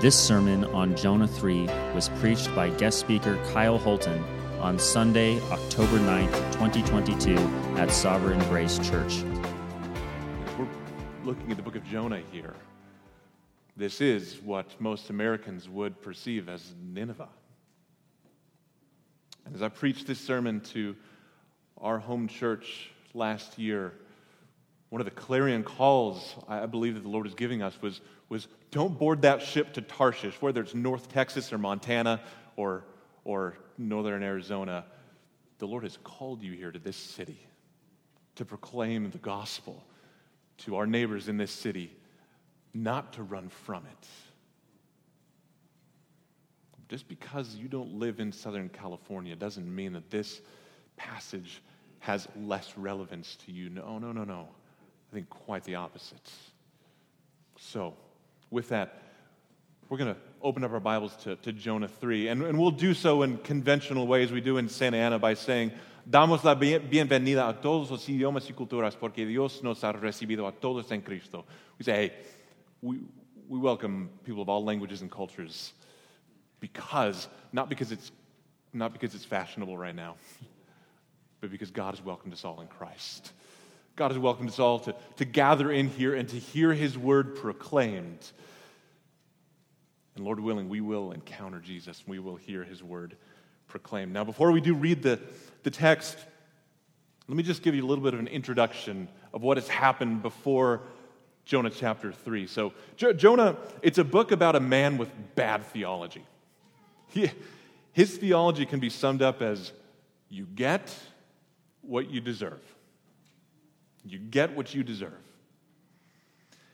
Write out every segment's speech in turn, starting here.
This sermon on Jonah 3 was preached by guest speaker Kyle Holton on Sunday, October 9th, 2022, at Sovereign Grace Church. We're looking at the book of Jonah here. This is what most Americans would perceive as Nineveh. And as I preached this sermon to our home church last year, one of the clarion calls I believe that the Lord is giving us was, was don't board that ship to Tarshish, whether it's North Texas or Montana or, or northern Arizona. The Lord has called you here to this city to proclaim the gospel to our neighbors in this city, not to run from it. Just because you don't live in Southern California doesn't mean that this passage has less relevance to you. No, no, no, no. I think quite the opposite. So, with that, we're going to open up our Bibles to, to Jonah 3, and, and we'll do so in conventional ways we do in Santa Ana by saying, Damos la bienvenida a todos los idiomas y culturas porque Dios nos ha recibido a todos en Cristo. We say, hey, we, we welcome people of all languages and cultures because, not because it's, not because it's fashionable right now, but because God has welcomed us all in Christ. God has welcomed us all to, to gather in here and to hear his word proclaimed. And Lord willing, we will encounter Jesus we will hear his word proclaimed. Now, before we do read the, the text, let me just give you a little bit of an introduction of what has happened before Jonah chapter 3. So, jo- Jonah, it's a book about a man with bad theology. He, his theology can be summed up as you get what you deserve. You get what you deserve.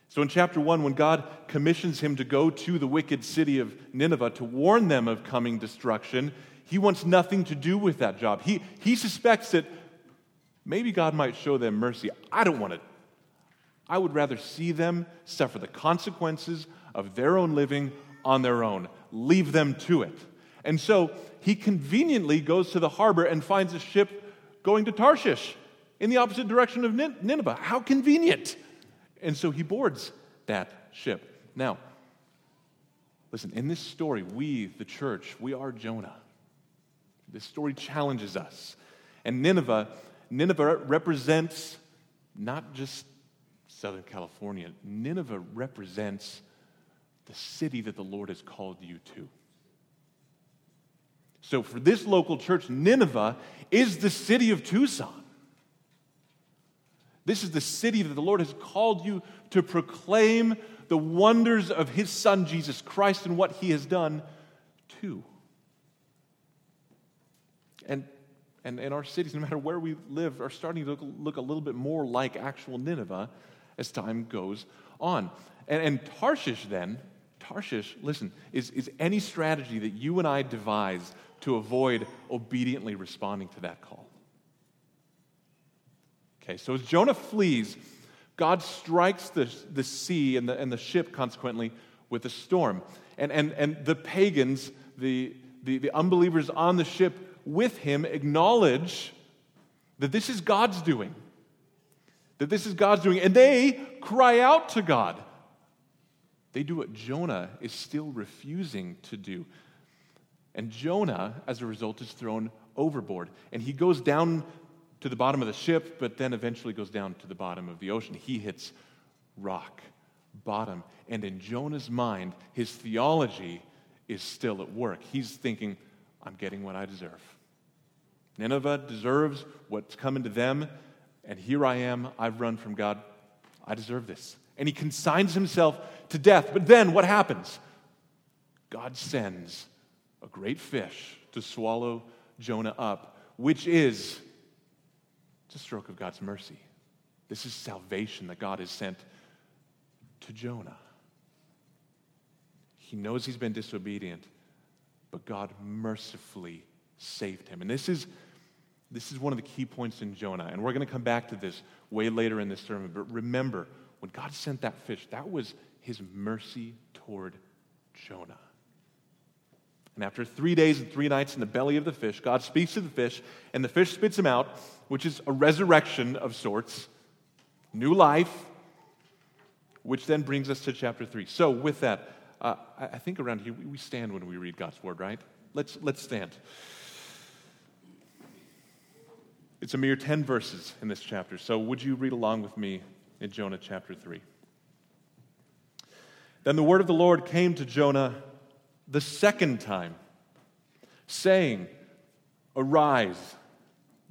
So, in chapter 1, when God commissions him to go to the wicked city of Nineveh to warn them of coming destruction, he wants nothing to do with that job. He, he suspects that maybe God might show them mercy. I don't want it. I would rather see them suffer the consequences of their own living on their own. Leave them to it. And so he conveniently goes to the harbor and finds a ship going to Tarshish in the opposite direction of Nineveh. How convenient. And so he boards that ship. Now, listen, in this story, we, the church, we are Jonah. This story challenges us. And Nineveh, Nineveh represents not just Southern California, Nineveh represents the city that the Lord has called you to. So, for this local church, Nineveh is the city of Tucson. This is the city that the Lord has called you to proclaim the wonders of his son Jesus Christ and what he has done to. And, and, and our cities, no matter where we live, are starting to look, look a little bit more like actual Nineveh as time goes on. And, and Tarshish, then, Tarshish, listen, is, is any strategy that you and I devise to avoid obediently responding to that call. Okay, so as Jonah flees, God strikes the, the sea and the, and the ship, consequently, with a storm. And, and, and the pagans, the, the, the unbelievers on the ship with him, acknowledge that this is God's doing. That this is God's doing. And they cry out to God. They do what Jonah is still refusing to do. And Jonah, as a result, is thrown overboard. And he goes down to the bottom of the ship, but then eventually goes down to the bottom of the ocean. He hits rock bottom. And in Jonah's mind, his theology is still at work. He's thinking, I'm getting what I deserve. Nineveh deserves what's coming to them, and here I am. I've run from God. I deserve this. And he consigns himself to death. But then what happens? God sends a great fish to swallow Jonah up, which is a stroke of God's mercy. This is salvation that God has sent to Jonah. He knows he's been disobedient, but God mercifully saved him. And this is, this is one of the key points in Jonah. And we're going to come back to this way later in this sermon. But remember, when God sent that fish, that was his mercy toward Jonah. And after three days and three nights in the belly of the fish, God speaks to the fish, and the fish spits him out, which is a resurrection of sorts, new life, which then brings us to chapter three. So, with that, uh, I think around here we stand when we read God's word, right? Let's, let's stand. It's a mere 10 verses in this chapter, so would you read along with me in Jonah chapter 3? Then the word of the Lord came to Jonah the second time, saying, Arise,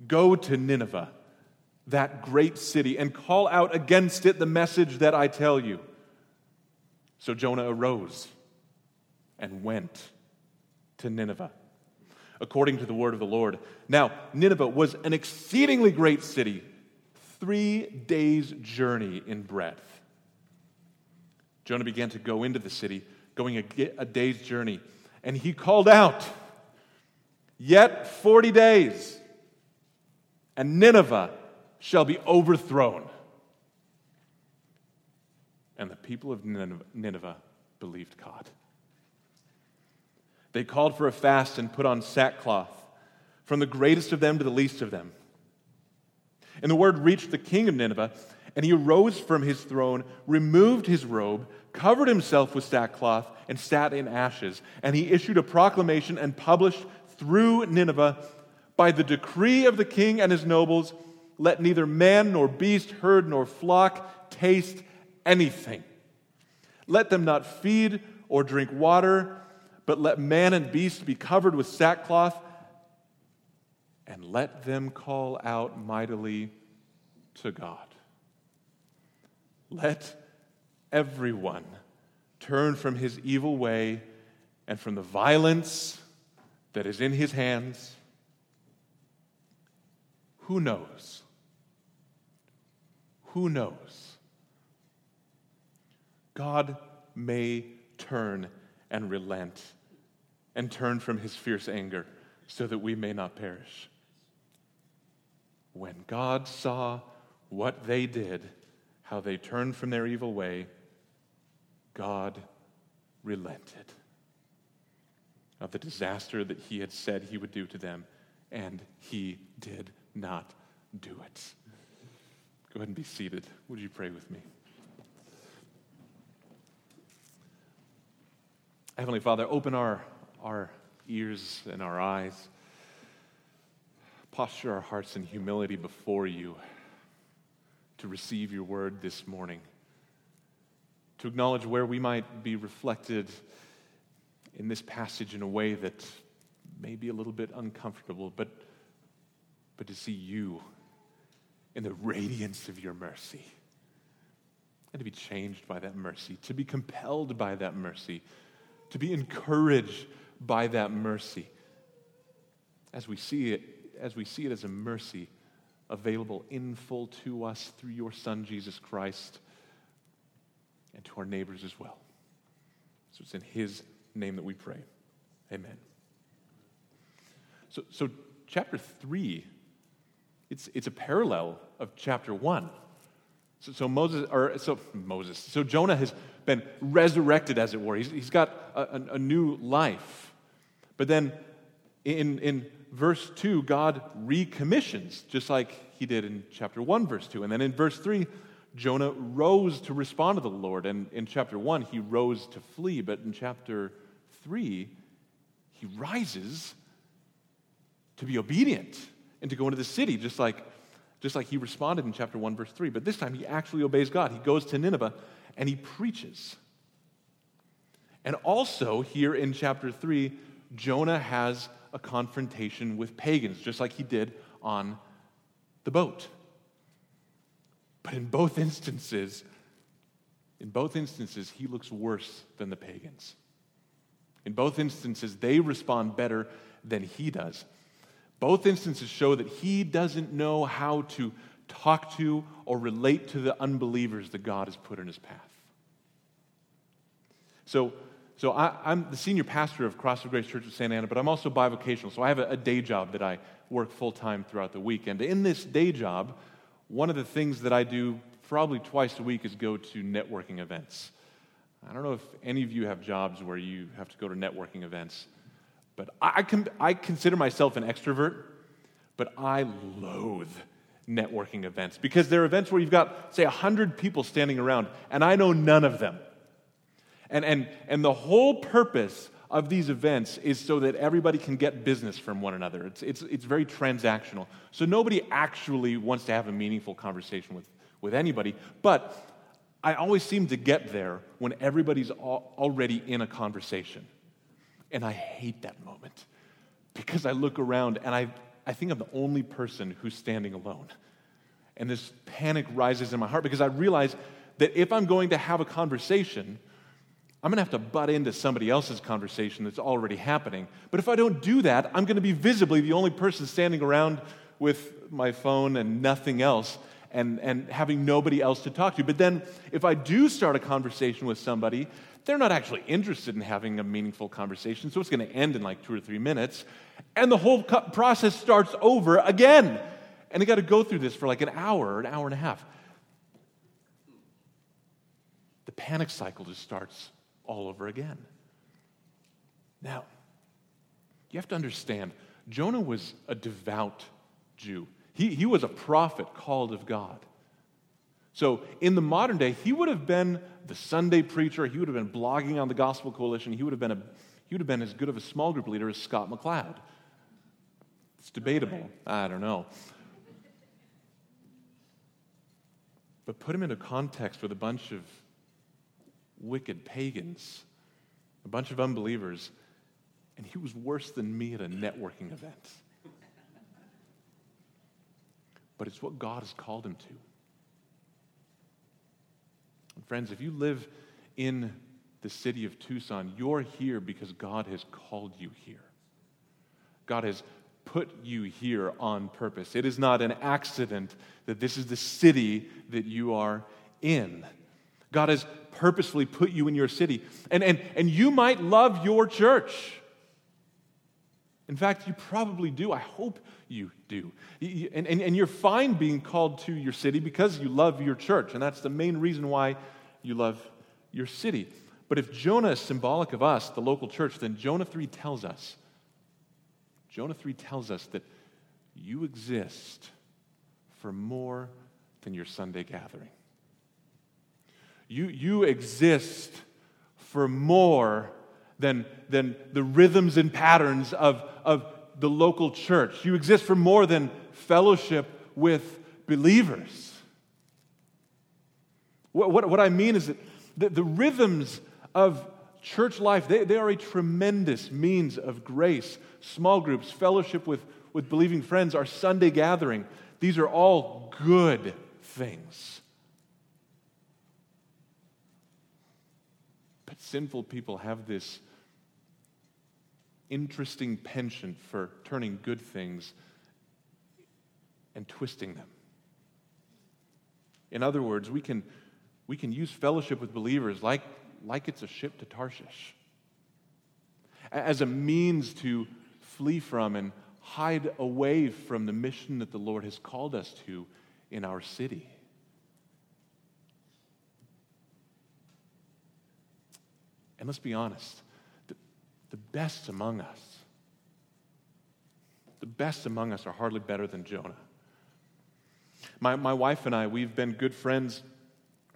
go to Nineveh, that great city, and call out against it the message that I tell you. So Jonah arose and went to Nineveh, according to the word of the Lord. Now, Nineveh was an exceedingly great city, three days' journey in breadth. Jonah began to go into the city, going a, a day's journey, and he called out, Yet 40 days, and Nineveh shall be overthrown. And the people of Nineveh believed God. They called for a fast and put on sackcloth, from the greatest of them to the least of them. And the word reached the king of Nineveh, and he arose from his throne, removed his robe, covered himself with sackcloth, and sat in ashes. And he issued a proclamation and published through Nineveh by the decree of the king and his nobles let neither man nor beast, herd nor flock taste anything. Let them not feed or drink water, but let man and beast be covered with sackcloth, and let them call out mightily to God. Let everyone turn from his evil way and from the violence that is in his hands. Who knows? Who knows? God may turn and relent and turn from his fierce anger so that we may not perish. When God saw what they did, how they turned from their evil way, God relented of the disaster that he had said he would do to them, and he did not do it. Go ahead and be seated. Would you pray with me? Heavenly Father, open our, our ears and our eyes, posture our hearts in humility before you to receive your word this morning, to acknowledge where we might be reflected in this passage in a way that may be a little bit uncomfortable, but, but to see you in the radiance of your mercy and to be changed by that mercy, to be compelled by that mercy, to be encouraged by that mercy. As we see it, as we see it as a mercy available in full to us through your Son, Jesus Christ, and to our neighbors as well. So it's in His name that we pray. Amen. So, so chapter 3, it's, it's a parallel of chapter 1. So, so Moses, or so Moses, so Jonah has been resurrected, as it were. He's, he's got a, a, a new life. But then in, in verse 2, God recommissions, just like he did in chapter 1, verse 2. And then in verse 3, Jonah rose to respond to the Lord. And in chapter 1, he rose to flee. But in chapter 3, he rises to be obedient and to go into the city, just like, just like he responded in chapter 1, verse 3. But this time, he actually obeys God. He goes to Nineveh and he preaches. And also, here in chapter 3, Jonah has a confrontation with pagans, just like he did on the boat. But in both instances, in both instances, he looks worse than the pagans. In both instances, they respond better than he does. Both instances show that he doesn't know how to talk to or relate to the unbelievers that God has put in his path. So, so I, am the senior pastor of Cross of Grace Church of Santa Ana, but I'm also bivocational. So I have a, a day job that I work full time throughout the week. And in this day job, one of the things that I do probably twice a week is go to networking events. I don't know if any of you have jobs where you have to go to networking events, but I, can, I consider myself an extrovert, but I loathe networking events because they're events where you've got, say, 100 people standing around, and I know none of them. And, and, and the whole purpose of these events is so that everybody can get business from one another. It's, it's, it's very transactional. So nobody actually wants to have a meaningful conversation with, with anybody. But I always seem to get there when everybody's already in a conversation. And I hate that moment because I look around and I, I think I'm the only person who's standing alone. And this panic rises in my heart because I realize that if I'm going to have a conversation, I'm going to have to butt into somebody else's conversation that's already happening. But if I don't do that, I'm going to be visibly the only person standing around with my phone and nothing else and, and having nobody else to talk to. But then if I do start a conversation with somebody, they're not actually interested in having a meaningful conversation, so it's going to end in like two or three minutes. And the whole process starts over again. And I got to go through this for like an hour, an hour and a half. The panic cycle just starts all over again. Now, you have to understand, Jonah was a devout Jew. He, he was a prophet called of God. So, in the modern day, he would have been the Sunday preacher. He would have been blogging on the Gospel Coalition. He would have been, a, he would have been as good of a small group leader as Scott McLeod. It's debatable. I don't know. But put him into context with a bunch of wicked pagans, a bunch of unbelievers, and he was worse than me at a networking event. But it's what God has called him to. And friends, if you live in the city of Tucson, you're here because God has called you here. God has put you here on purpose. It is not an accident that this is the city that you are in. God has purposefully put you in your city. And, and, and you might love your church. In fact, you probably do. I hope you do. And, and, and you're fine being called to your city because you love your church. And that's the main reason why you love your city. But if Jonah is symbolic of us, the local church, then Jonah 3 tells us Jonah 3 tells us that you exist for more than your Sunday gathering. You, you exist for more than, than the rhythms and patterns of, of the local church. You exist for more than fellowship with believers. What, what, what I mean is that the, the rhythms of church life, they, they are a tremendous means of grace. Small groups, fellowship with, with believing friends, our Sunday gathering, these are all good things. Sinful people have this interesting penchant for turning good things and twisting them. In other words, we can, we can use fellowship with believers like like it's a ship to Tarshish, as a means to flee from and hide away from the mission that the Lord has called us to in our city. And let's be honest, the, the best among us, the best among us are hardly better than Jonah. My, my wife and I, we've been good friends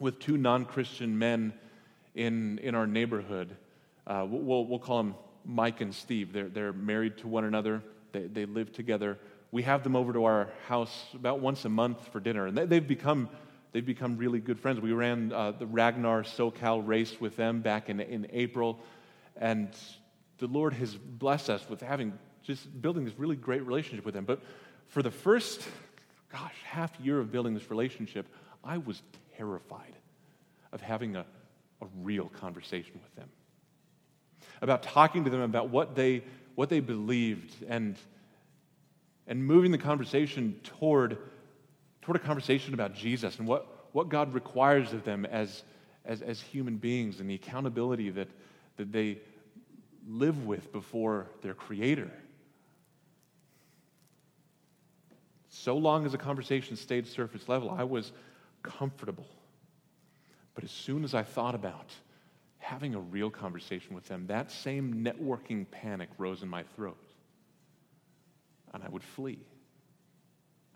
with two non Christian men in, in our neighborhood. Uh, we'll, we'll call them Mike and Steve. They're, they're married to one another, they, they live together. We have them over to our house about once a month for dinner, and they, have become, they've become really good friends. We ran uh, the Ragnar SoCal race with them back in, in April, and the Lord has blessed us with having just building this really great relationship with them. But for the first, gosh, half year of building this relationship, I was terrified of having a, a real conversation with them, about talking to them about what they, what they believed and, and moving the conversation toward, toward a conversation about Jesus and what, what God requires of them as, as, as human beings and the accountability that, that they live with before their Creator. So long as the conversation stayed surface level, I was comfortable but as soon as I thought about having a real conversation with them, that same networking panic rose in my throat. And I would flee.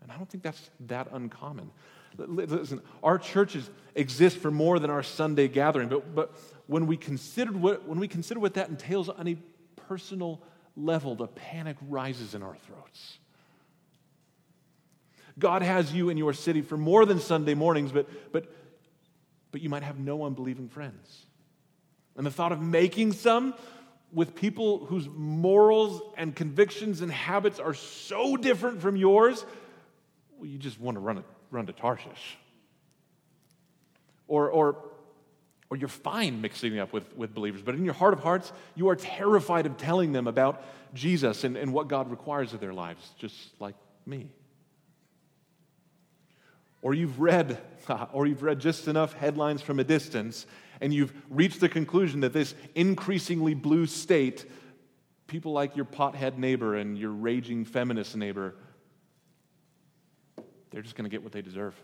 And I don't think that's that uncommon. Listen, our churches exist for more than our Sunday gathering, but, but when, we consider what, when we consider what that entails on a personal level, the panic rises in our throats. God has you in your city for more than Sunday mornings, but, but, but you might have no unbelieving friends. And the thought of making some with people whose morals and convictions and habits are so different from yours, well, you just want to run, run to Tarshish. Or, or, or you're fine mixing up with, with believers, but in your heart of hearts, you are terrified of telling them about Jesus and, and what God requires of their lives, just like me. Or you've read, or you've read just enough headlines from a distance and you've reached the conclusion that this increasingly blue state, people like your pothead neighbor and your raging feminist neighbor, they're just going to get what they deserve.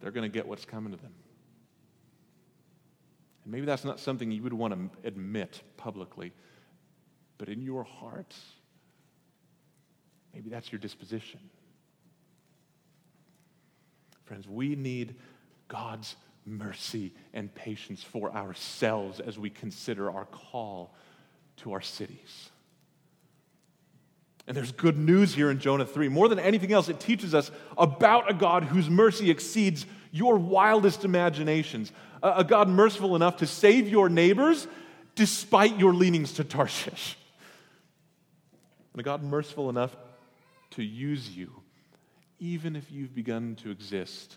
They're going to get what's coming to them. And maybe that's not something you would want to admit publicly, but in your heart, maybe that's your disposition. Friends, we need God's mercy and patience for ourselves as we consider our call to our cities. And there's good news here in Jonah 3. More than anything else, it teaches us about a God whose mercy exceeds your wildest imaginations. A, God merciful enough to save your neighbors despite your leanings to Tarshish. And a God merciful enough to use you, even if you've begun to exist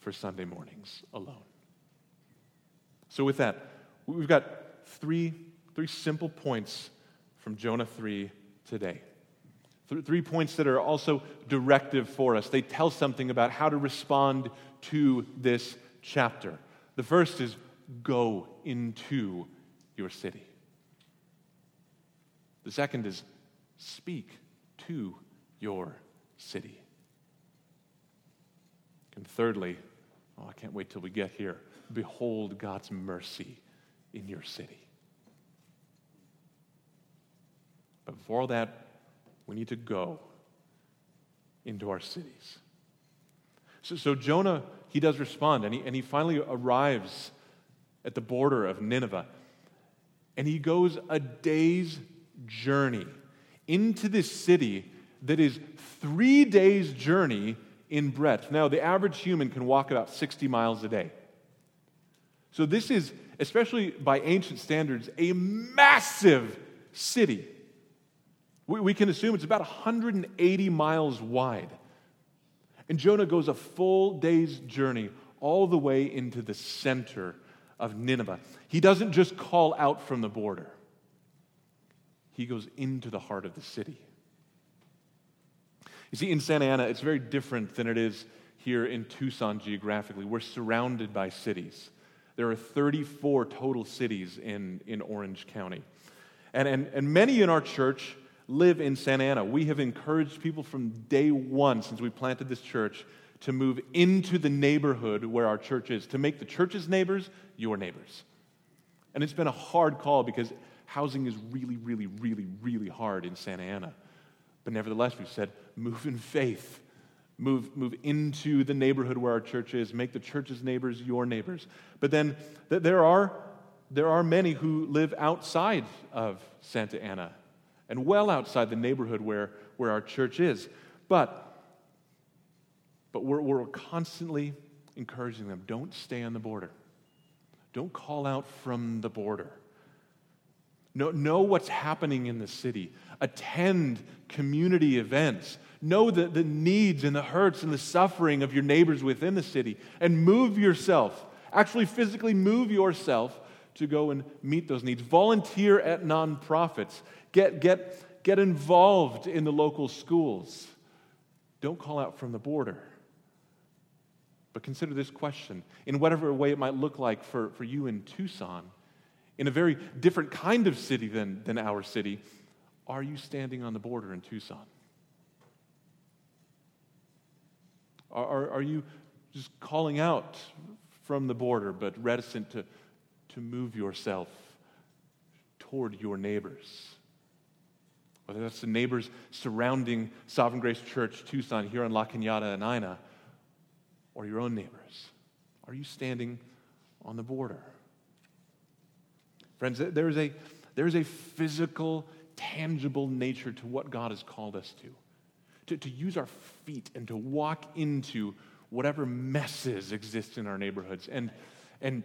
for Sunday mornings alone. So, with that, we've got three, three simple points from Jonah 3 today. Three points that are also directive for us. They tell something about how to respond to this chapter. The first is go into your city. The second is speak to your city. And thirdly, Oh, I can't wait till we get here. Behold God's mercy in your city. But before all that, we need to go into our cities. So, so Jonah, he does respond, and he, and he finally arrives at the border of Nineveh. And he goes a day's journey into this city that is three days' journey in breadth. Now, the average human can walk about 60 miles a day. So, this is, especially by ancient standards, a massive city. We, we can assume it's about 180 miles wide. And Jonah goes a full day's journey all the way into the center of Nineveh. He doesn't just call out from the border, he goes into the heart of the city. You see, in Santa Ana, it's very different than it is here in Tucson geographically. We're surrounded by cities. There are 34 total cities in, in Orange County. And, and, and many in our church live in Santa Ana. We have encouraged people from day one since we planted this church to move into the neighborhood where our church is, to make the church's neighbors your neighbors. And it's been a hard call because housing is really, really, really, really hard in Santa Ana. But nevertheless, we've said, move in faith. Move, move into the neighborhood where our church is. Make the church's neighbors your neighbors. But then th- there, are, there are many who live outside of Santa Ana and well outside the neighborhood where, where our church is. But, but we're, we're constantly encouraging them don't stay on the border, don't call out from the border. Know, know what's happening in the city. Attend community events. Know the, the needs and the hurts and the suffering of your neighbors within the city. And move yourself, actually physically move yourself to go and meet those needs. Volunteer at nonprofits. Get, get, get involved in the local schools. Don't call out from the border. But consider this question in whatever way it might look like for, for you in Tucson in a very different kind of city than, than our city, are you standing on the border in Tucson? Are, are, are you just calling out from the border but reticent to, to move yourself toward your neighbors? Whether that's the neighbors surrounding Sovereign Grace Church, Tucson, here on La Cañada and Ina, or your own neighbors? Are you standing on the border? Friends, there is a, there is a physical, tangible nature to what God has called us to. To, to use our feet and to walk into whatever messes exist in our neighborhoods. And, and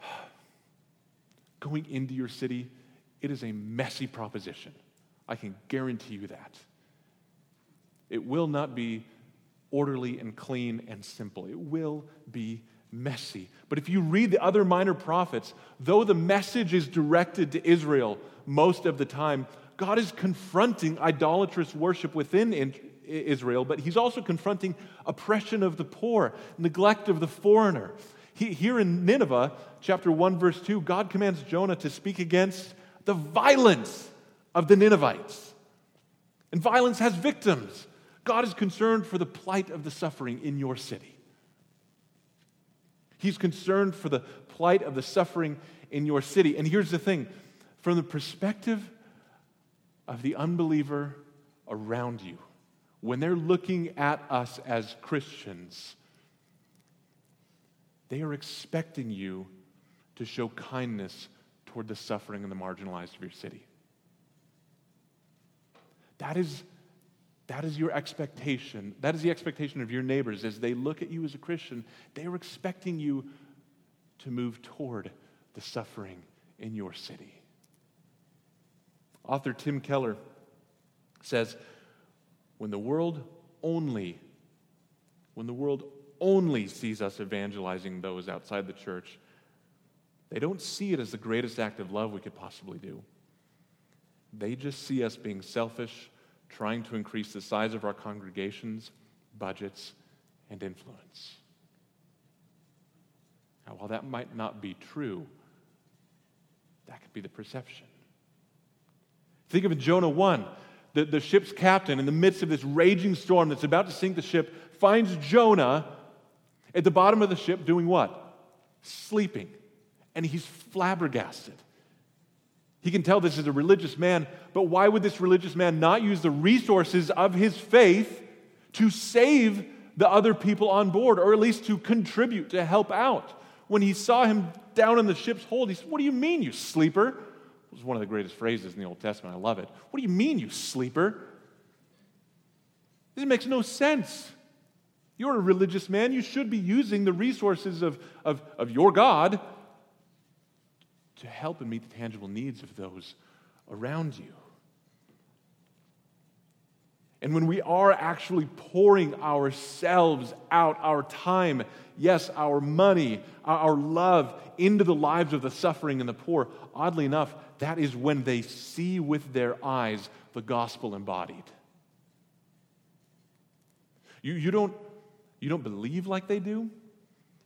going into your city, it is a messy proposition. I can guarantee you that. It will not be orderly and clean and simple. It will be messy. But if you read the other minor prophets, though the message is directed to Israel most of the time, God is confronting idolatrous worship within Israel, but he's also confronting oppression of the poor, neglect of the foreigner. He, here in Nineveh, chapter 1, verse 2, God commands Jonah to speak against the violence of the Ninevites. And violence has victims. God is concerned for the plight of the suffering in your city. He's concerned for the plight of the suffering in your city. And here's the thing from the perspective of the unbeliever around you, when they're looking at us as Christians, they are expecting you to show kindness toward the suffering and the marginalized of your city. That is, that is your expectation. That is the expectation of your neighbors. As they look at you as a Christian, they are expecting you to move toward the suffering in your city. Author Tim Keller says, when the world only, when the world only sees us evangelizing those outside the church, they don't see it as the greatest act of love we could possibly do. They just see us being selfish, trying to increase the size of our congregations, budgets, and influence. Now, while that might not be true, that could be the perception. Think of Jonah 1. The, the ship's captain, in the midst of this raging storm that's about to sink the ship, finds Jonah at the bottom of the ship doing what? Sleeping. And he's flabbergasted. He can tell this is a religious man, but why would this religious man not use the resources of his faith to save the other people on board, or at least to contribute, to help out? When he saw him down in the ship's hold, he said, What do you mean, you sleeper? It was one of the greatest phrases in the Old Testament. I love it. What do you mean, you sleeper? This makes no sense. You're a religious man. You should be using the resources of, of, of your God to help and meet the tangible needs of those around you. And when we are actually pouring ourselves out, our time, yes, our money, our love into the lives of the suffering and the poor, oddly enough, that is when they see with their eyes the gospel embodied. You, you, don't, you don't believe like they do,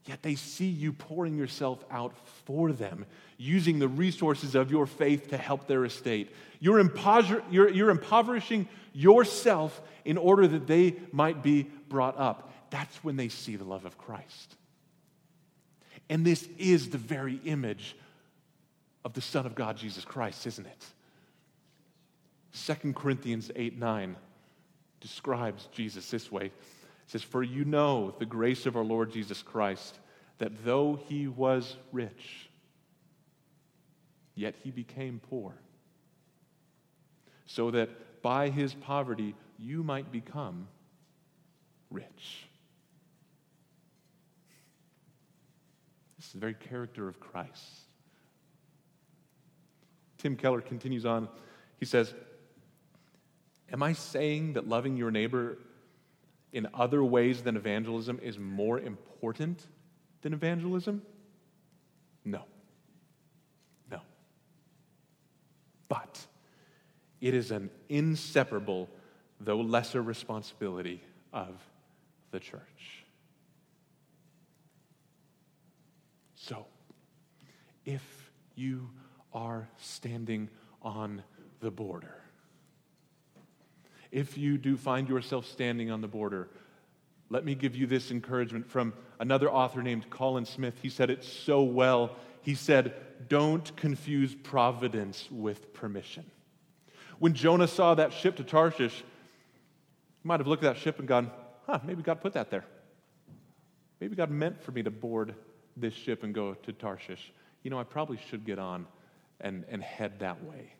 yet they see you pouring yourself out for them, using the resources of your faith to help their estate. You're, impover- you're, you're impoverishing yourself in order that they might be brought up. That's when they see the love of Christ. And this is the very image of the Son of God, Jesus Christ, isn't it? 2 Corinthians 8 9 describes Jesus this way. Says, For you know the grace of our Lord Jesus Christ, that though he was rich, yet he became poor, so that by his poverty you might become rich. This is the very character of Christ. Tim Keller continues on. He says, Am I saying that loving your neighbor in other ways than evangelism is more important than evangelism? No. No. But it is an inseparable, though lesser, responsibility of the church. So, if you are standing on the border. If you do find yourself standing on the border, let me give you this encouragement from another author named Colin Smith. He said it so well. He said, Don't confuse providence with permission. When Jonah saw that ship to Tarshish, he might have looked at that ship and gone, huh, maybe God put that there. Maybe God meant for me to board this ship and go to Tarshish. You know, I probably should get on and, and head that way.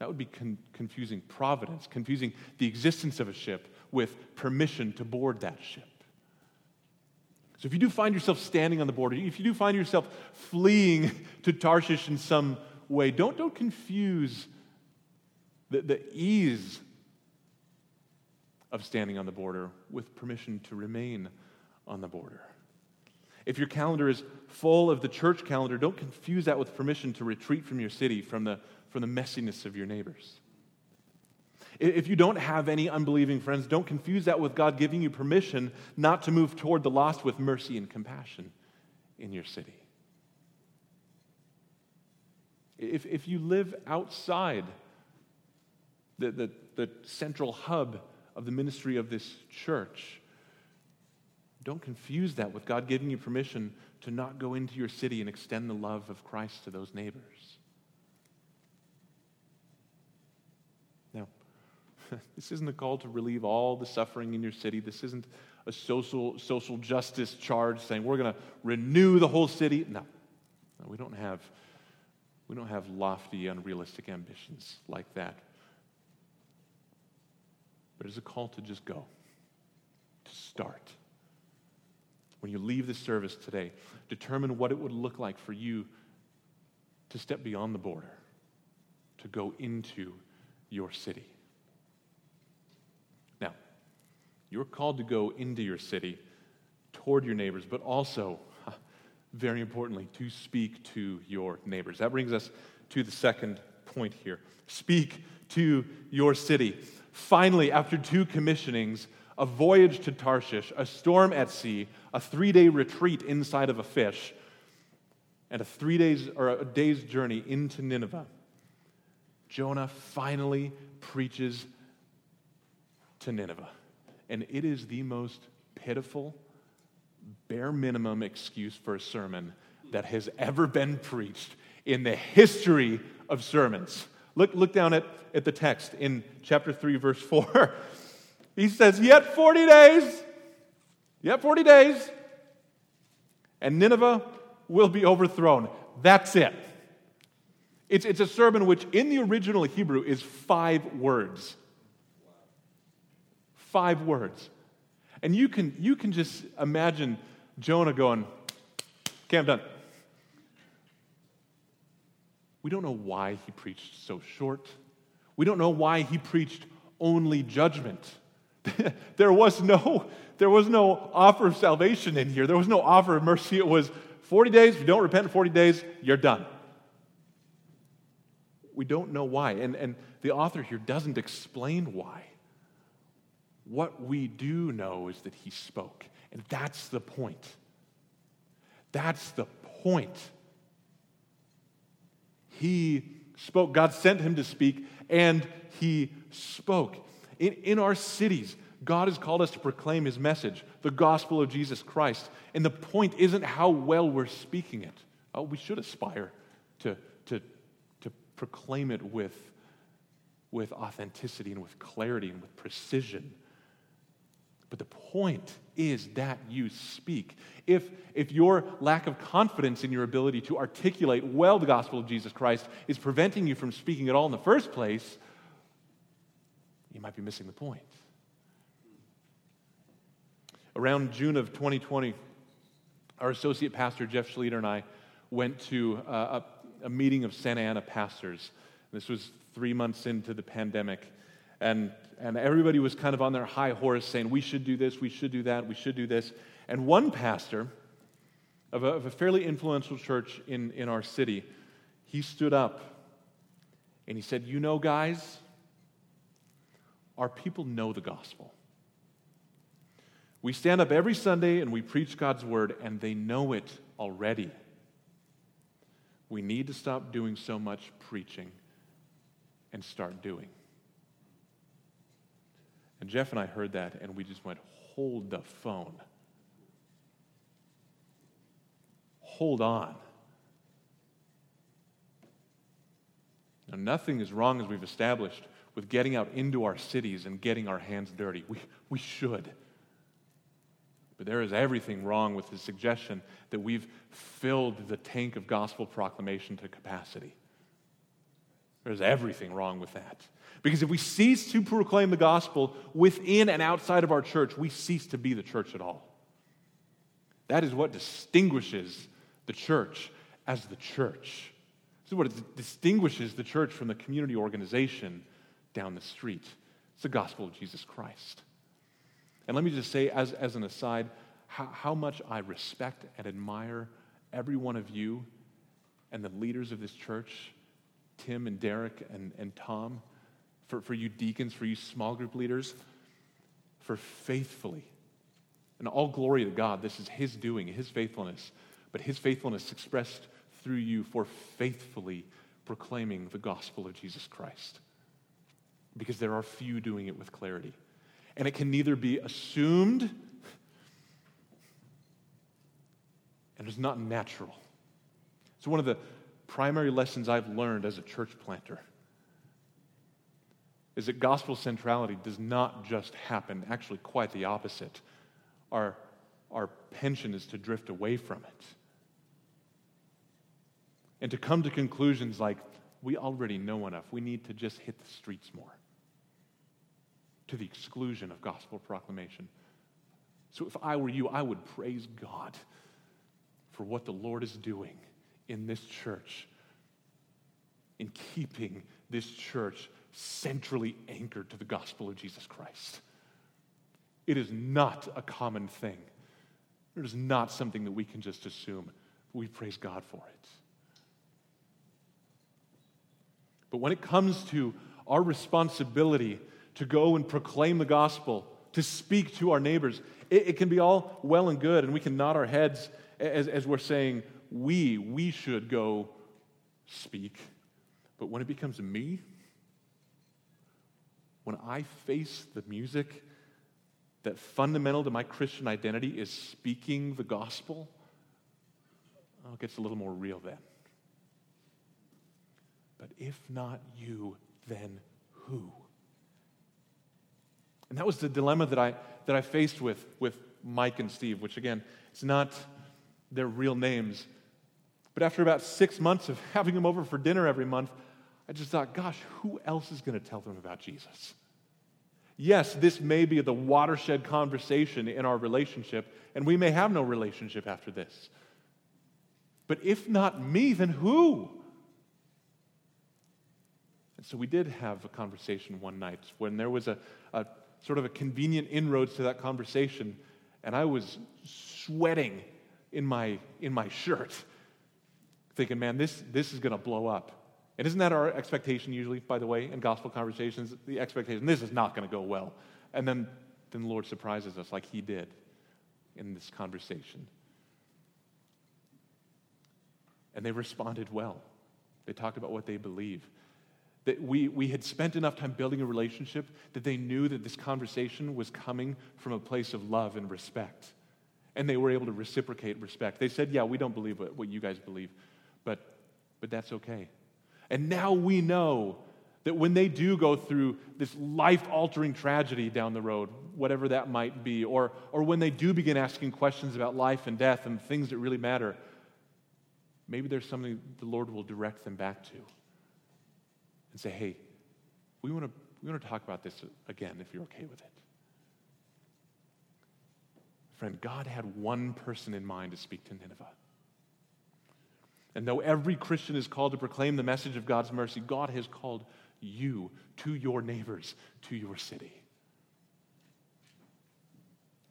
That would be con- confusing providence, confusing the existence of a ship with permission to board that ship. So if you do find yourself standing on the border, if you do find yourself fleeing to Tarshish in some way, don't, don't confuse the, the ease of standing on the border with permission to remain on the border. If your calendar is full of the church calendar, don't confuse that with permission to retreat from your city, from the, from the messiness of your neighbors. If you don't have any unbelieving friends, don't confuse that with God giving you permission not to move toward the lost with mercy and compassion in your city. If, if you live outside the, the, the central hub of the ministry of this church, don't confuse that with God giving you permission to not go into your city and extend the love of Christ to those neighbors. Now, this isn't a call to relieve all the suffering in your city. This isn't a social, social justice charge saying we're going to renew the whole city. No. no, we don't have we don't have lofty, unrealistic ambitions like that. But it's a call to just go, to start when you leave the service today, determine what it would look like for you to step beyond the border, to go into your city. Now, you're called to go into your city toward your neighbors, but also, very importantly, to speak to your neighbors. That brings us to the second point here speak to your city. Finally, after two commissionings, a voyage to Tarshish, a storm at sea, a three day retreat inside of a fish, and a three days or a day's journey into Nineveh, Jonah finally preaches to Nineveh. And it is the most pitiful, bare minimum excuse for a sermon that has ever been preached in the history of sermons. Look, look down at, at the text in chapter 3, verse 4. He says, Yet 40 days, yet 40 days, and Nineveh will be overthrown. That's it. It's, it's a sermon which, in the original Hebrew, is five words. Five words. And you can, you can just imagine Jonah going, Okay, I'm done. We don't know why he preached so short. We don't know why he preached only judgment. there, was no, there was no offer of salvation in here. There was no offer of mercy. It was 40 days. If you don't repent in 40 days, you're done. We don't know why. And, and the author here doesn't explain why. What we do know is that he spoke. And that's the point. That's the point. He spoke. God sent him to speak, and he spoke. In, in our cities, God has called us to proclaim his message, the gospel of Jesus Christ. And the point isn't how well we're speaking it. Oh, we should aspire to, to, to proclaim it with, with authenticity and with clarity and with precision. But the point is that you speak. If, if your lack of confidence in your ability to articulate well the gospel of Jesus Christ is preventing you from speaking at all in the first place, you might be missing the point. Around June of 2020, our associate pastor, Jeff Schlueter, and I went to uh, a, a meeting of Santa Ana pastors. This was three months into the pandemic. And, and everybody was kind of on their high horse saying, we should do this, we should do that, we should do this. And one pastor of a, of a fairly influential church in, in our city, he stood up and he said, You know, guys, our people know the gospel. We stand up every Sunday and we preach God's word, and they know it already. We need to stop doing so much preaching and start doing. And Jeff and I heard that, and we just went, hold the phone. Hold on. Now, nothing is wrong, as we've established, with getting out into our cities and getting our hands dirty. We, we should. But there is everything wrong with the suggestion that we've filled the tank of gospel proclamation to capacity. There's everything wrong with that. Because if we cease to proclaim the gospel within and outside of our church, we cease to be the church at all. That is what distinguishes the church as the church. This is what distinguishes the church from the community organization down the street. It's the gospel of Jesus Christ. And let me just say, as, as an aside, how, how much I respect and admire every one of you and the leaders of this church, Tim and Derek and, and Tom, for, for you deacons, for you small group leaders, for faithfully. And all glory to God. This is His doing, His faithfulness, but His faithfulness expressed through you for faithfully proclaiming the gospel of Jesus Christ. Because there are few doing it with clarity. And it can neither be assumed and it's not natural. So, one of the primary lessons I've learned as a church planter is that gospel centrality does not just happen, actually, quite the opposite. Our, our pension is to drift away from it and to come to conclusions like, we already know enough. We need to just hit the streets more to the exclusion of gospel proclamation. So if I were you, I would praise God for what the Lord is doing in this church, in keeping this church centrally anchored to the gospel of Jesus Christ. It is not a common thing. It is not something that we can just assume. We praise God for it. But when it comes to our responsibility to go and proclaim the gospel, to speak to our neighbors, it, it, can be all well and good, and we can nod our heads as, as we're saying, we, we should go speak. But when it becomes me, when I face the music that fundamental to my Christian identity is speaking the gospel, oh, it gets a little more real then. But if not you, then who? And that was the dilemma that I, that I faced with, with Mike and Steve, which again, it's not their real names. But after about six months of having them over for dinner every month, I just thought, gosh, who else is going to tell them about Jesus? Yes, this may be the watershed conversation in our relationship, and we may have no relationship after this. But if not me, then who? And so we did have a conversation one night when there was a, a sort of a convenient inroads to that conversation, and I was sweating in my, in my shirt, thinking, man, this, this is going to blow up. And isn't that our expectation usually, by the way, in gospel conversations? The expectation, this is not going to go well. And then, then the Lord surprises us like he did in this conversation. And they responded well. They talked about what they believe. That we, we had spent enough time building a relationship that they knew that this conversation was coming from a place of love and respect. And they were able to reciprocate respect. They said, Yeah, we don't believe what, what you guys believe, but, but that's okay. And now we know that when they do go through this life altering tragedy down the road, whatever that might be, or, or when they do begin asking questions about life and death and things that really matter, maybe there's something the Lord will direct them back to and say, hey, we want to, we want to talk about this again if you're okay with it. Friend, God had one person in mind to speak to Nineveh. And though every Christian is called to proclaim the message of God's mercy, God has called you to your neighbors, to your city.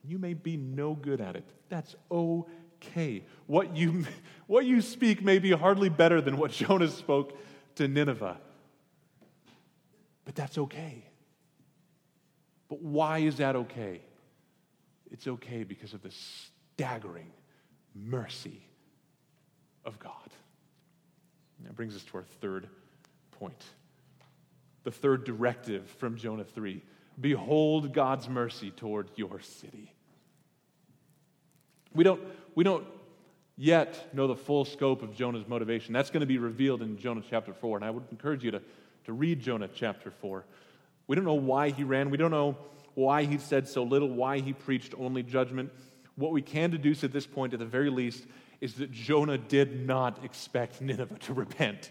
You may be no good at it. That's okay. What you, what you speak may be hardly better than what Jonah spoke to Nineveh. But that's okay. But why is that okay? It's okay because of the staggering mercy of God. that brings us to our third point. The third directive from Jonah 3 Behold God's mercy toward your city. We don't, we don't yet know the full scope of Jonah's motivation. That's going to be revealed in Jonah chapter 4. And I would encourage you to, to read Jonah chapter 4. We don't know why he ran. We don't know why he said so little, why he preached only judgment. What we can deduce at this point, at the very least, is that Jonah did not expect Nineveh to repent.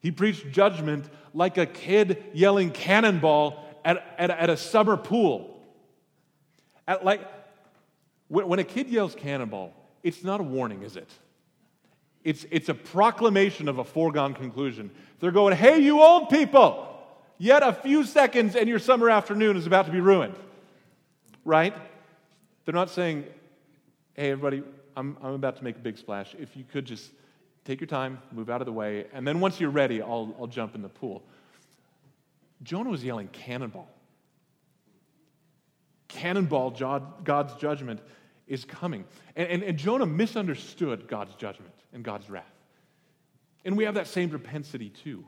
He preached judgment like a kid yelling cannonball at, at, at a summer pool. At like, when a kid yells cannonball, it's not a warning, is it? It's, it's a proclamation of a foregone conclusion. They're going, hey, you old people, yet a few seconds and your summer afternoon is about to be ruined. Right? They're not saying, hey, everybody, I'm, I'm about to make a big splash. If you could just take your time, move out of the way, and then once you're ready, I'll, I'll jump in the pool. Jonah was yelling cannonball. Cannonball, God's judgment is coming. And, and, and Jonah misunderstood God's judgment and God's wrath. And we have that same propensity too.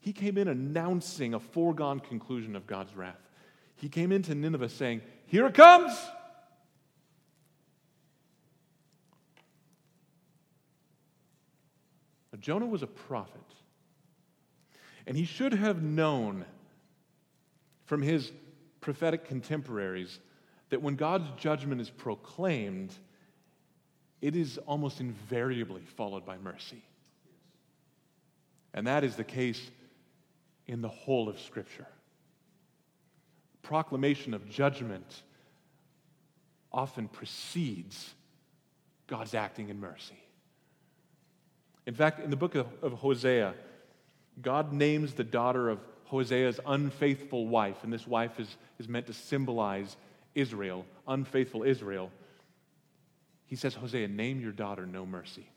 He came in announcing a foregone conclusion of God's wrath. He came into Nineveh saying, here it comes. Now, Jonah was a prophet. And he should have known from his prophetic contemporaries that when God's judgment is proclaimed, it is almost invariably followed by mercy. And that is the case in the whole of Scripture proclamation of judgment often precedes God's acting in mercy. In fact, in the book of, Hosea, God names the daughter of Hosea's unfaithful wife, and this wife is, is meant to symbolize Israel, unfaithful Israel. He says, Hosea, name your daughter no mercy.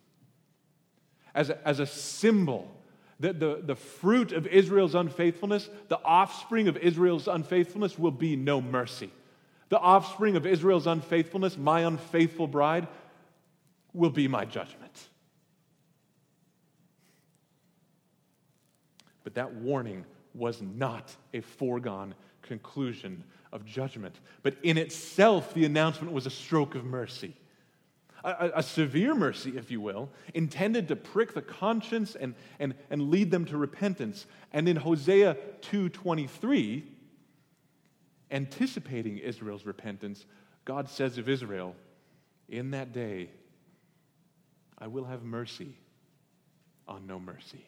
As a, as a symbol the, the, the fruit of Israel's unfaithfulness, the offspring of Israel's unfaithfulness will be no mercy. The offspring of Israel's unfaithfulness, my unfaithful bride, will be my judgment. But that warning was not a foregone conclusion of judgment. But in itself, the announcement was a stroke of mercy a, a, severe mercy, if you will, intended to prick the conscience and, and, and lead them to repentance. And in Hosea 2.23, anticipating Israel's repentance, God says of Israel, in that day, I will have mercy on no mercy.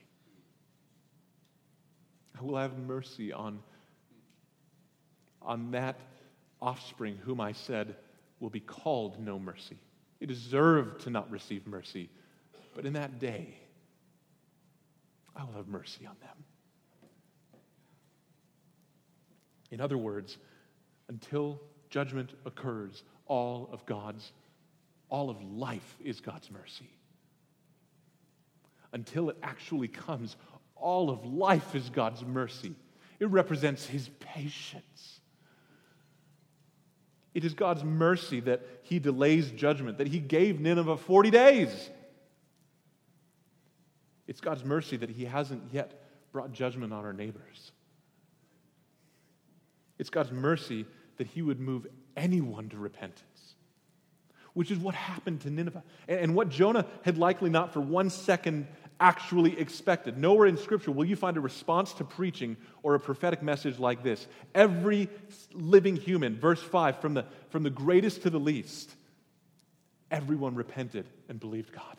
I will have mercy on, on that offspring whom I said will be called no mercy. Deserve to not receive mercy. But in that day, I will have mercy on them. In other words, until judgment occurs, all of God's, all of life is God's mercy. Until it actually comes, all of life is God's mercy. It represents his patience. It is God's mercy that he delays judgment, that he gave Nineveh 40 days. It's God's mercy that he hasn't yet brought judgment on our neighbors. It's God's mercy that he would move anyone to repentance, which is what happened to Nineveh. And, what Jonah had likely not for one second actually expected. Nowhere in Scripture will you find a response to preaching or a prophetic message like this. Every living human, verse 5, from the, from the greatest to the least, everyone repented and believed God,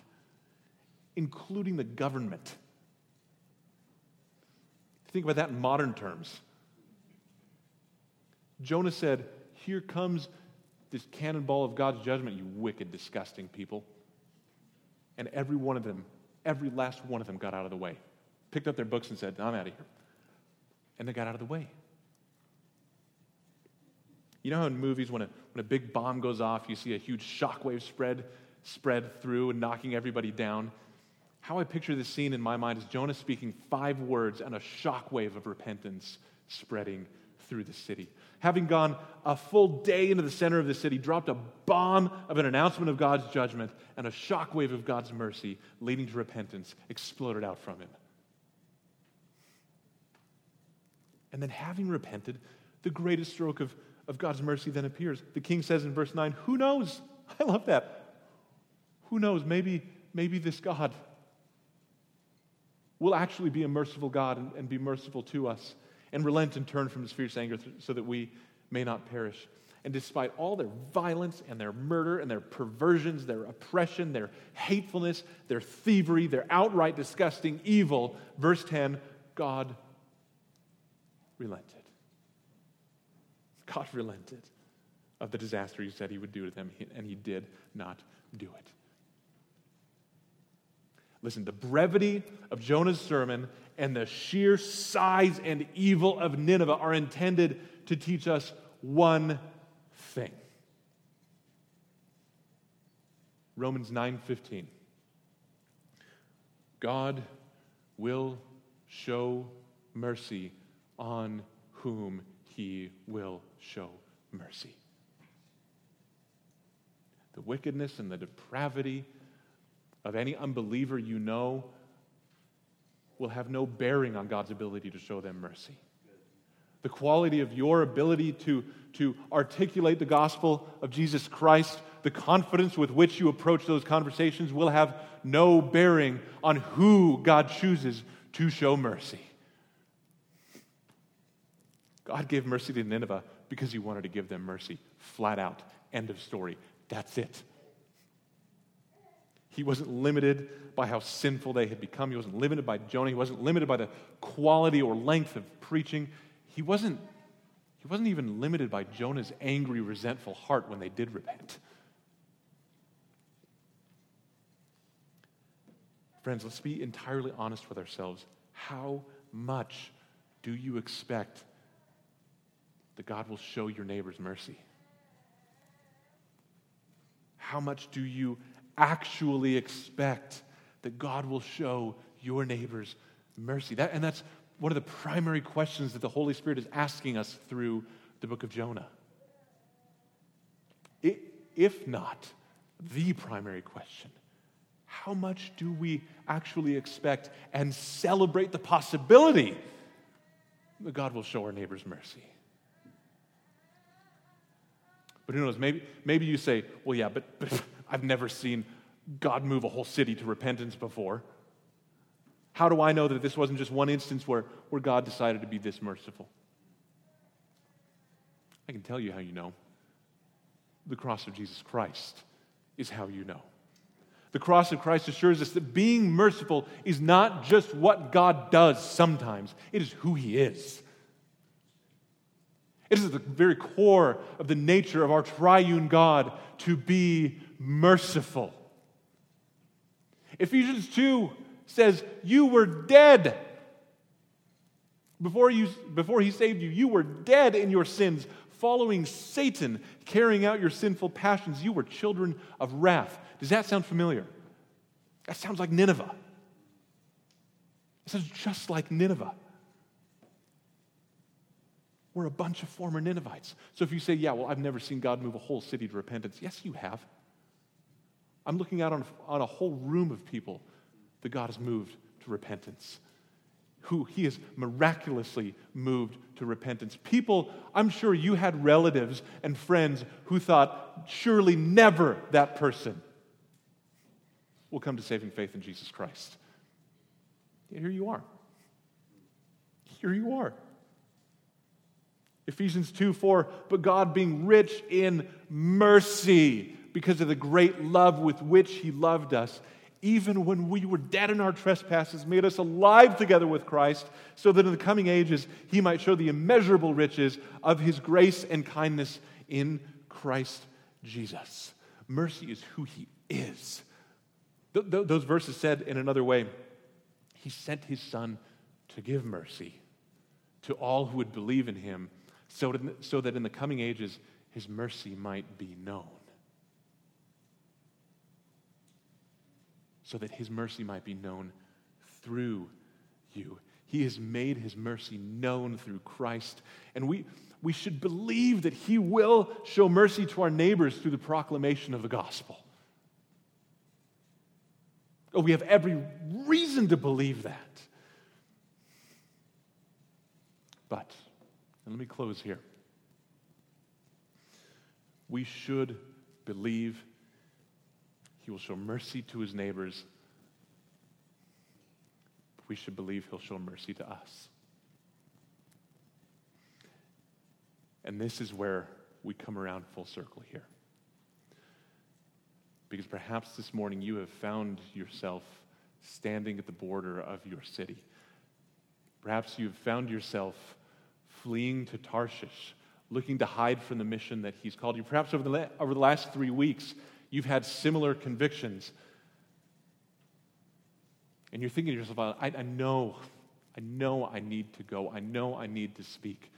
including the government. Think about that in modern terms. Jonah said, Here comes this cannonball of God's judgment, you wicked, disgusting people. And every one of them Every last one of them got out of the way, picked up their books and said, I'm out of here. And they got out of the way. You know how in movies, when a, when a big bomb goes off, you see a huge shockwave spread, spread through and knocking everybody down? How I picture this scene in my mind is Jonah speaking five words and a shockwave of repentance spreading through the city having gone a full day into the center of the city, dropped a bomb of an announcement of God's judgment, and a shockwave of God's mercy leading to repentance exploded out from him. And then, having repented, the greatest stroke of, of God's mercy then appears. The king says in verse 9, Who knows? I love that. Who knows? Maybe, maybe this God will actually be a merciful God and, and be merciful to us and relent and turn from his fierce anger so that we may not perish. And despite all their violence and their murder and their perversions, their oppression, their hatefulness, their thievery, their outright disgusting evil, verse 10 God relented. God relented of the disaster he said he would do to them, and he did not do it. Listen, the brevity of Jonah's sermon and the sheer size and evil of Nineveh are intended to teach us one thing. Romans 9:15 God will show mercy on whom he will show mercy. The wickedness and the depravity of any unbeliever you know will have no bearing on God's ability to show them mercy. The quality of your ability to, to articulate the gospel of Jesus Christ, the confidence with which you approach those conversations will have no bearing on who God chooses to show mercy. God gave mercy to Nineveh because he wanted to give them mercy. Flat out. End of story. That's it. He wasn't limited by how sinful they had become. He wasn't limited by Jonah. He wasn't limited by the quality or length of preaching. He wasn't, he wasn't even limited by Jonah's angry, resentful heart when they did repent. Friends, let's be entirely honest with ourselves. How much do you expect that God will show your neighbors mercy? How much do you actually expect that God will show your neighbors mercy? That, and that's one of the primary questions that the Holy Spirit is asking us through the book of Jonah. It, if not the primary question, how much do we actually expect and celebrate the possibility that God will show our neighbors mercy? But who knows? Maybe, maybe you say, well, yeah, but, but I've never seen God move a whole city to repentance before. How do I know that this wasn't just one instance where, where God decided to be this merciful? I can tell you how you know. The cross of Jesus Christ is how you know. The cross of Christ assures us that being merciful is not just what God does sometimes, it is who He is. It is at the very core of the nature of our triune God to be merciful. Ephesians 2 says, You were dead. Before, you, before he saved you, you were dead in your sins, following Satan, carrying out your sinful passions. You were children of wrath. Does that sound familiar? That sounds like Nineveh. It sounds just like Nineveh. We're a bunch of former Ninevites. So if you say, yeah, well, I've never seen God move a whole city to repentance, yes, you have. I'm looking out on, on a whole room of people that God has moved to repentance, who He has miraculously moved to repentance. People, I'm sure you had relatives and friends who thought, surely never that person will come to saving faith in Jesus Christ. here you are. Here you are. Ephesians 2 4, but God being rich in mercy because of the great love with which He loved us, even when we were dead in our trespasses, made us alive together with Christ, so that in the coming ages He might show the immeasurable riches of His grace and kindness in Christ Jesus. Mercy is who He is. Th- th- those verses said in another way, He sent His Son to give mercy to all who would believe in Him so, so that in the coming ages his mercy might be known. So that his mercy might be known through you. He has made his mercy known through Christ. And we, we should believe that he will show mercy to our neighbors through the proclamation of the gospel. Oh, we have every reason to believe that. But and let me close here. We should believe He will show mercy to his neighbors. We should believe he'll show mercy to us. And this is where we come around full circle here. Because perhaps this morning you have found yourself standing at the border of your city. Perhaps you've found yourself fleeing to Tarshish, looking to hide from the mission that he's called you. Perhaps over the, la- over the last three weeks, you've had similar convictions. And you're thinking to yourself, I, I know, I know I need to go. I know I need to speak.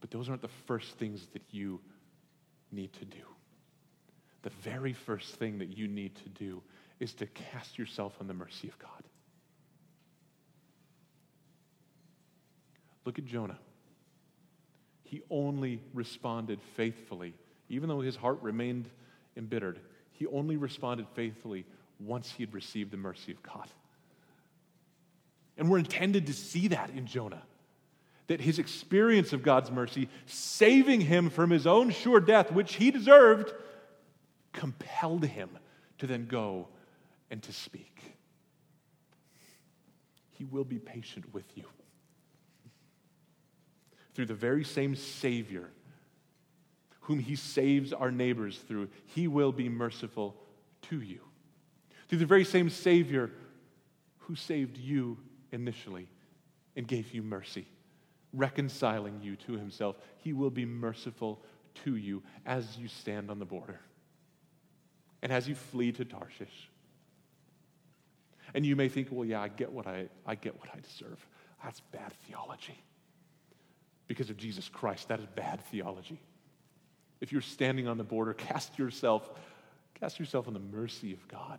But those aren't the first things that you need to do. The very first thing that you need to do is to cast yourself on the mercy of God. Look at Jonah. He only responded faithfully, even though his heart remained embittered. He only responded faithfully once he had received the mercy of God. And we're intended to see that in Jonah. That his experience of God's mercy, saving him from his own sure death, which he deserved, compelled him to then go and to speak. He will be patient with you. Through the very same Savior whom he saves our neighbors through, he will be merciful to you. Through the very same Savior who saved you initially and gave you mercy, reconciling you to himself, he will be merciful to you as you stand on the border and as you flee to Tarshish. And you may think, well, yeah, I get what I, I get what I deserve. That's bad theology. Because of Jesus Christ, that is bad theology. If you're standing on the border, cast yourself, cast yourself on the mercy of God.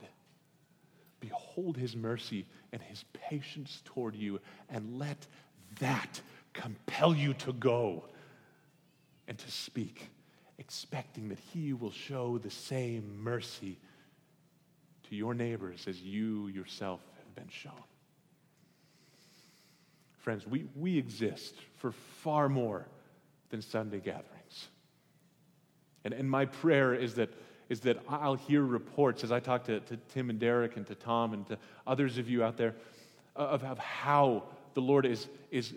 Behold his mercy and his patience toward you, and let that compel you to go and to speak, expecting that he will show the same mercy to your neighbors as you yourself have been shown. Friends, we, we exist for far more than Sunday gatherings. And, and my prayer is that, is that I'll hear reports as I talk to, to Tim and Derek and to Tom and to others of you out there of, of how the Lord is, is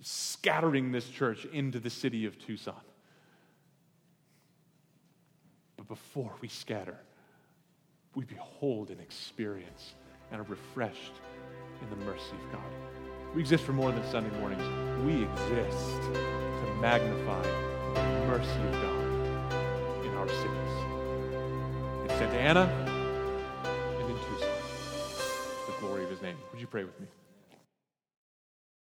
scattering this church into the city of Tucson. But before we scatter, we behold and experience and are refreshed in the mercy of God. We exist for more than Sunday mornings. We exist to magnify the mercy of God our cities. In Santa Ana and in Tucson. The glory of his name. Would you pray with me?